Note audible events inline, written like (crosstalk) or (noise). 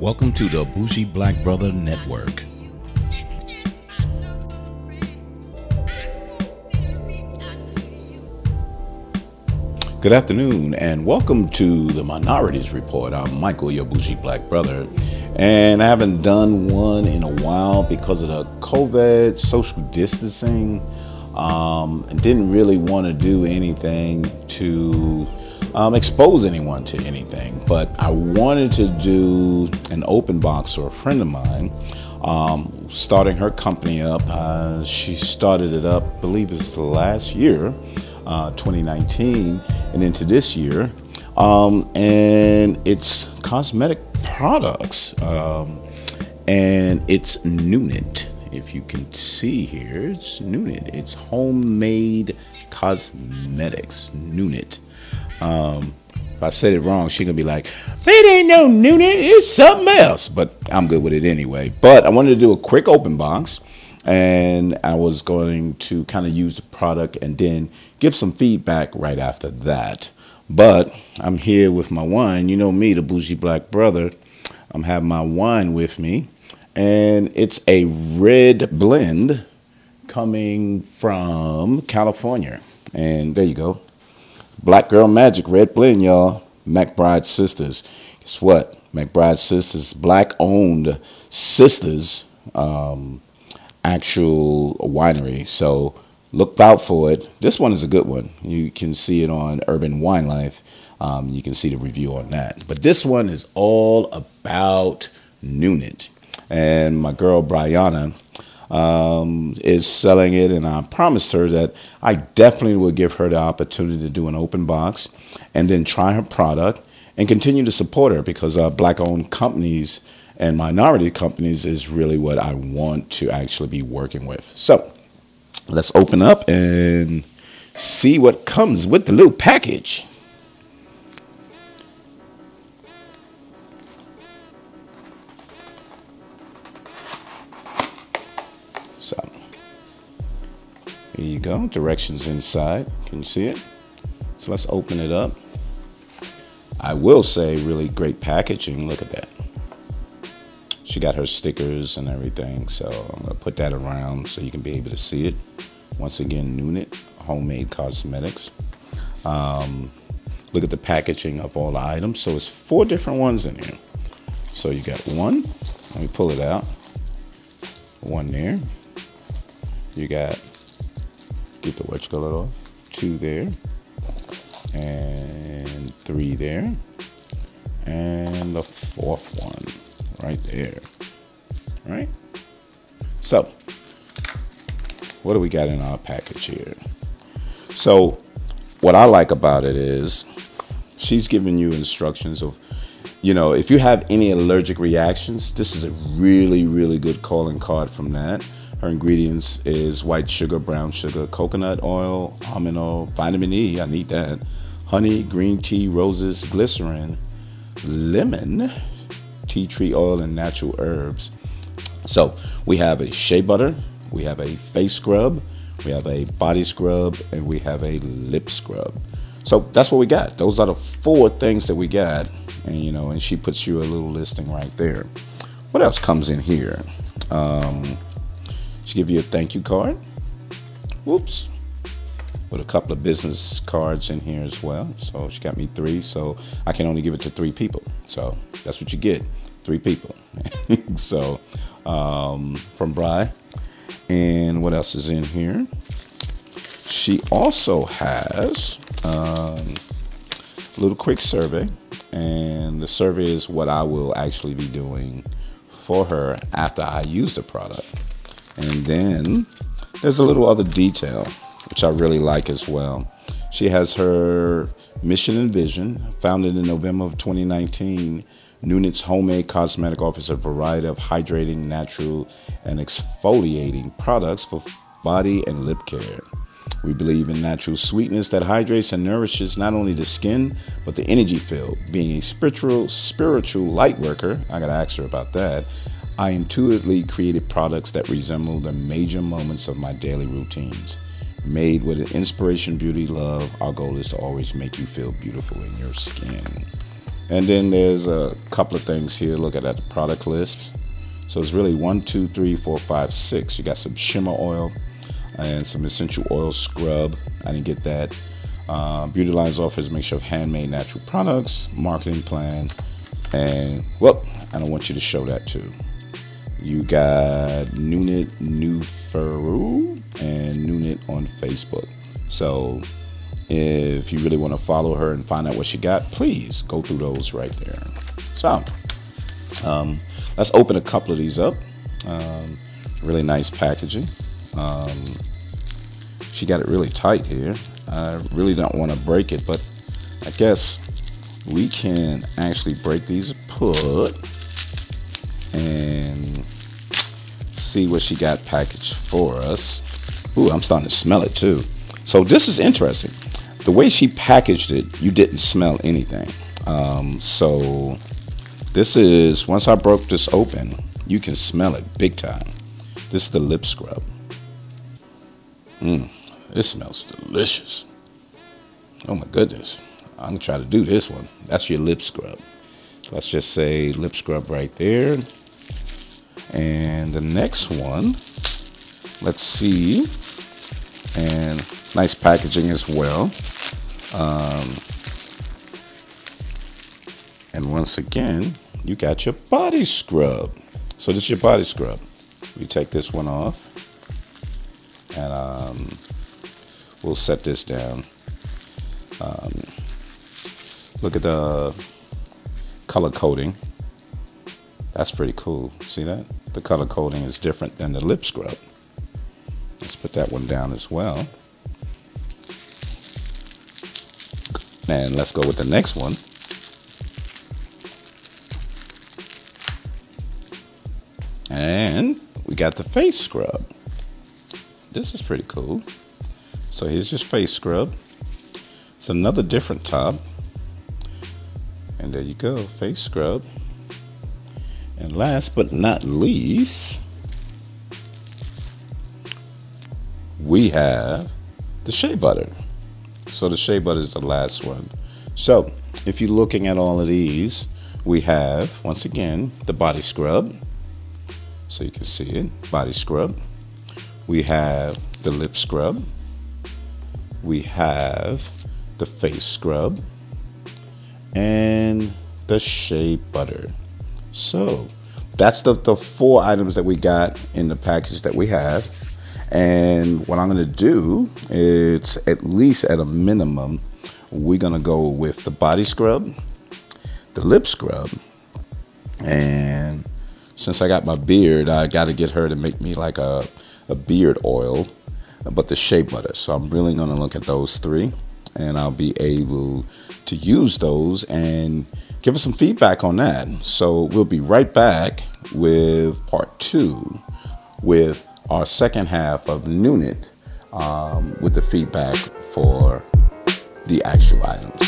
Welcome to the Bougie Black Brother Network. Good afternoon, and welcome to the Minorities Report. I'm Michael, your bougie black brother, and I haven't done one in a while because of the COVID social distancing, um, and didn't really want to do anything to um, expose anyone to anything. But I wanted to do an open box for a friend of mine. Um, starting her company up. Uh, she started it up, I believe it's the last year, uh, 2019, and into this year. Um, and it's cosmetic products. Um, and it's Nunit. If you can see here, it's Nunit. It's homemade cosmetics. Nunit. Um, if I said it wrong, she gonna be like, "It ain't no Nunit, it's something else." But I'm good with it anyway. But I wanted to do a quick open box, and I was going to kind of use the product and then give some feedback right after that. But I'm here with my wine. You know me, the bougie black brother. I'm having my wine with me, and it's a red blend coming from California. And there you go. Black Girl Magic Red Blend, y'all. McBride Sisters. Guess what? McBride Sisters, black owned sisters, um, actual winery. So look out for it. This one is a good one. You can see it on Urban Wine Life. Um, you can see the review on that. But this one is all about Nunit. And my girl Bryona um, is selling it, and I promised her that I definitely will give her the opportunity to do an open box and then try her product and continue to support her because uh, black owned companies and minority companies is really what I want to actually be working with. So let's open up and see what comes with the little package. Here you go. Directions inside. Can you see it? So let's open it up. I will say, really great packaging. Look at that. She got her stickers and everything. So I'm to put that around so you can be able to see it. Once again, Nunit, homemade cosmetics. Um, look at the packaging of all the items. So it's four different ones in here. So you got one. Let me pull it out. One there. You got, get the what color off. Two there. And three there. And the fourth one right there. Right? So, what do we got in our package here? So, what I like about it is she's giving you instructions of, you know, if you have any allergic reactions, this is a really, really good calling card from that. Her ingredients is white sugar, brown sugar, coconut oil, almond oil, vitamin E, I need that, honey, green tea, roses, glycerin, lemon, tea tree oil, and natural herbs. So we have a shea butter, we have a face scrub, we have a body scrub, and we have a lip scrub. So that's what we got. Those are the four things that we got. And you know, and she puts you a little listing right there. What else comes in here? Um, she give you a thank you card. Whoops. With a couple of business cards in here as well. So she got me three. So I can only give it to three people. So that's what you get. Three people. (laughs) so um, from Bry. And what else is in here? She also has um, a little quick survey. And the survey is what I will actually be doing for her after I use the product. And then there's a little other detail, which I really like as well. She has her mission and vision, founded in November of 2019. Nunit's homemade cosmetic offers a variety of hydrating, natural, and exfoliating products for body and lip care. We believe in natural sweetness that hydrates and nourishes not only the skin, but the energy field. Being a spiritual, spiritual light worker, I gotta ask her about that. I intuitively created products that resemble the major moments of my daily routines. Made with an inspiration, beauty, love, our goal is to always make you feel beautiful in your skin. And then there's a couple of things here. Look at that, product list. So it's really one, two, three, four, five, six. You got some shimmer oil and some essential oil scrub. I didn't get that. Uh, Beauty Lines offers a mixture of handmade natural products, marketing plan, and well, I don't want you to show that too. You got Nunit Nuferu and Nunit on Facebook. So if you really want to follow her and find out what she got, please go through those right there. So um, let's open a couple of these up. Um, really nice packaging. Um, she got it really tight here. I really don't want to break it, but I guess we can actually break these apart see what she got packaged for us. Ooh, I'm starting to smell it too. So this is interesting. The way she packaged it, you didn't smell anything. Um, so this is once I broke this open, you can smell it big time. This is the lip scrub. Mmm, it smells delicious. Oh my goodness. I'm gonna try to do this one. That's your lip scrub. Let's just say lip scrub right there. And the next one, let's see. And nice packaging as well. Um, and once again, you got your body scrub. So this is your body scrub. We take this one off. And um, we'll set this down. Um, look at the color coding. That's pretty cool. See that? The color coding is different than the lip scrub. Let's put that one down as well. And let's go with the next one. And we got the face scrub. This is pretty cool. So here's just face scrub. It's another different top. And there you go, face scrub. And last but not least, we have the shea butter. So the shea butter is the last one. So if you're looking at all of these, we have, once again, the body scrub. So you can see it, body scrub. We have the lip scrub. We have the face scrub and the shea butter. So that's the, the four items that we got in the package that we have. And what I'm going to do is at least at a minimum, we're going to go with the body scrub, the lip scrub, and since I got my beard, I got to get her to make me like a, a beard oil, but the shea butter. So I'm really going to look at those three and I'll be able to use those and give us some feedback on that. So we'll be right back with part two with our second half of Nunit um, with the feedback for the actual items.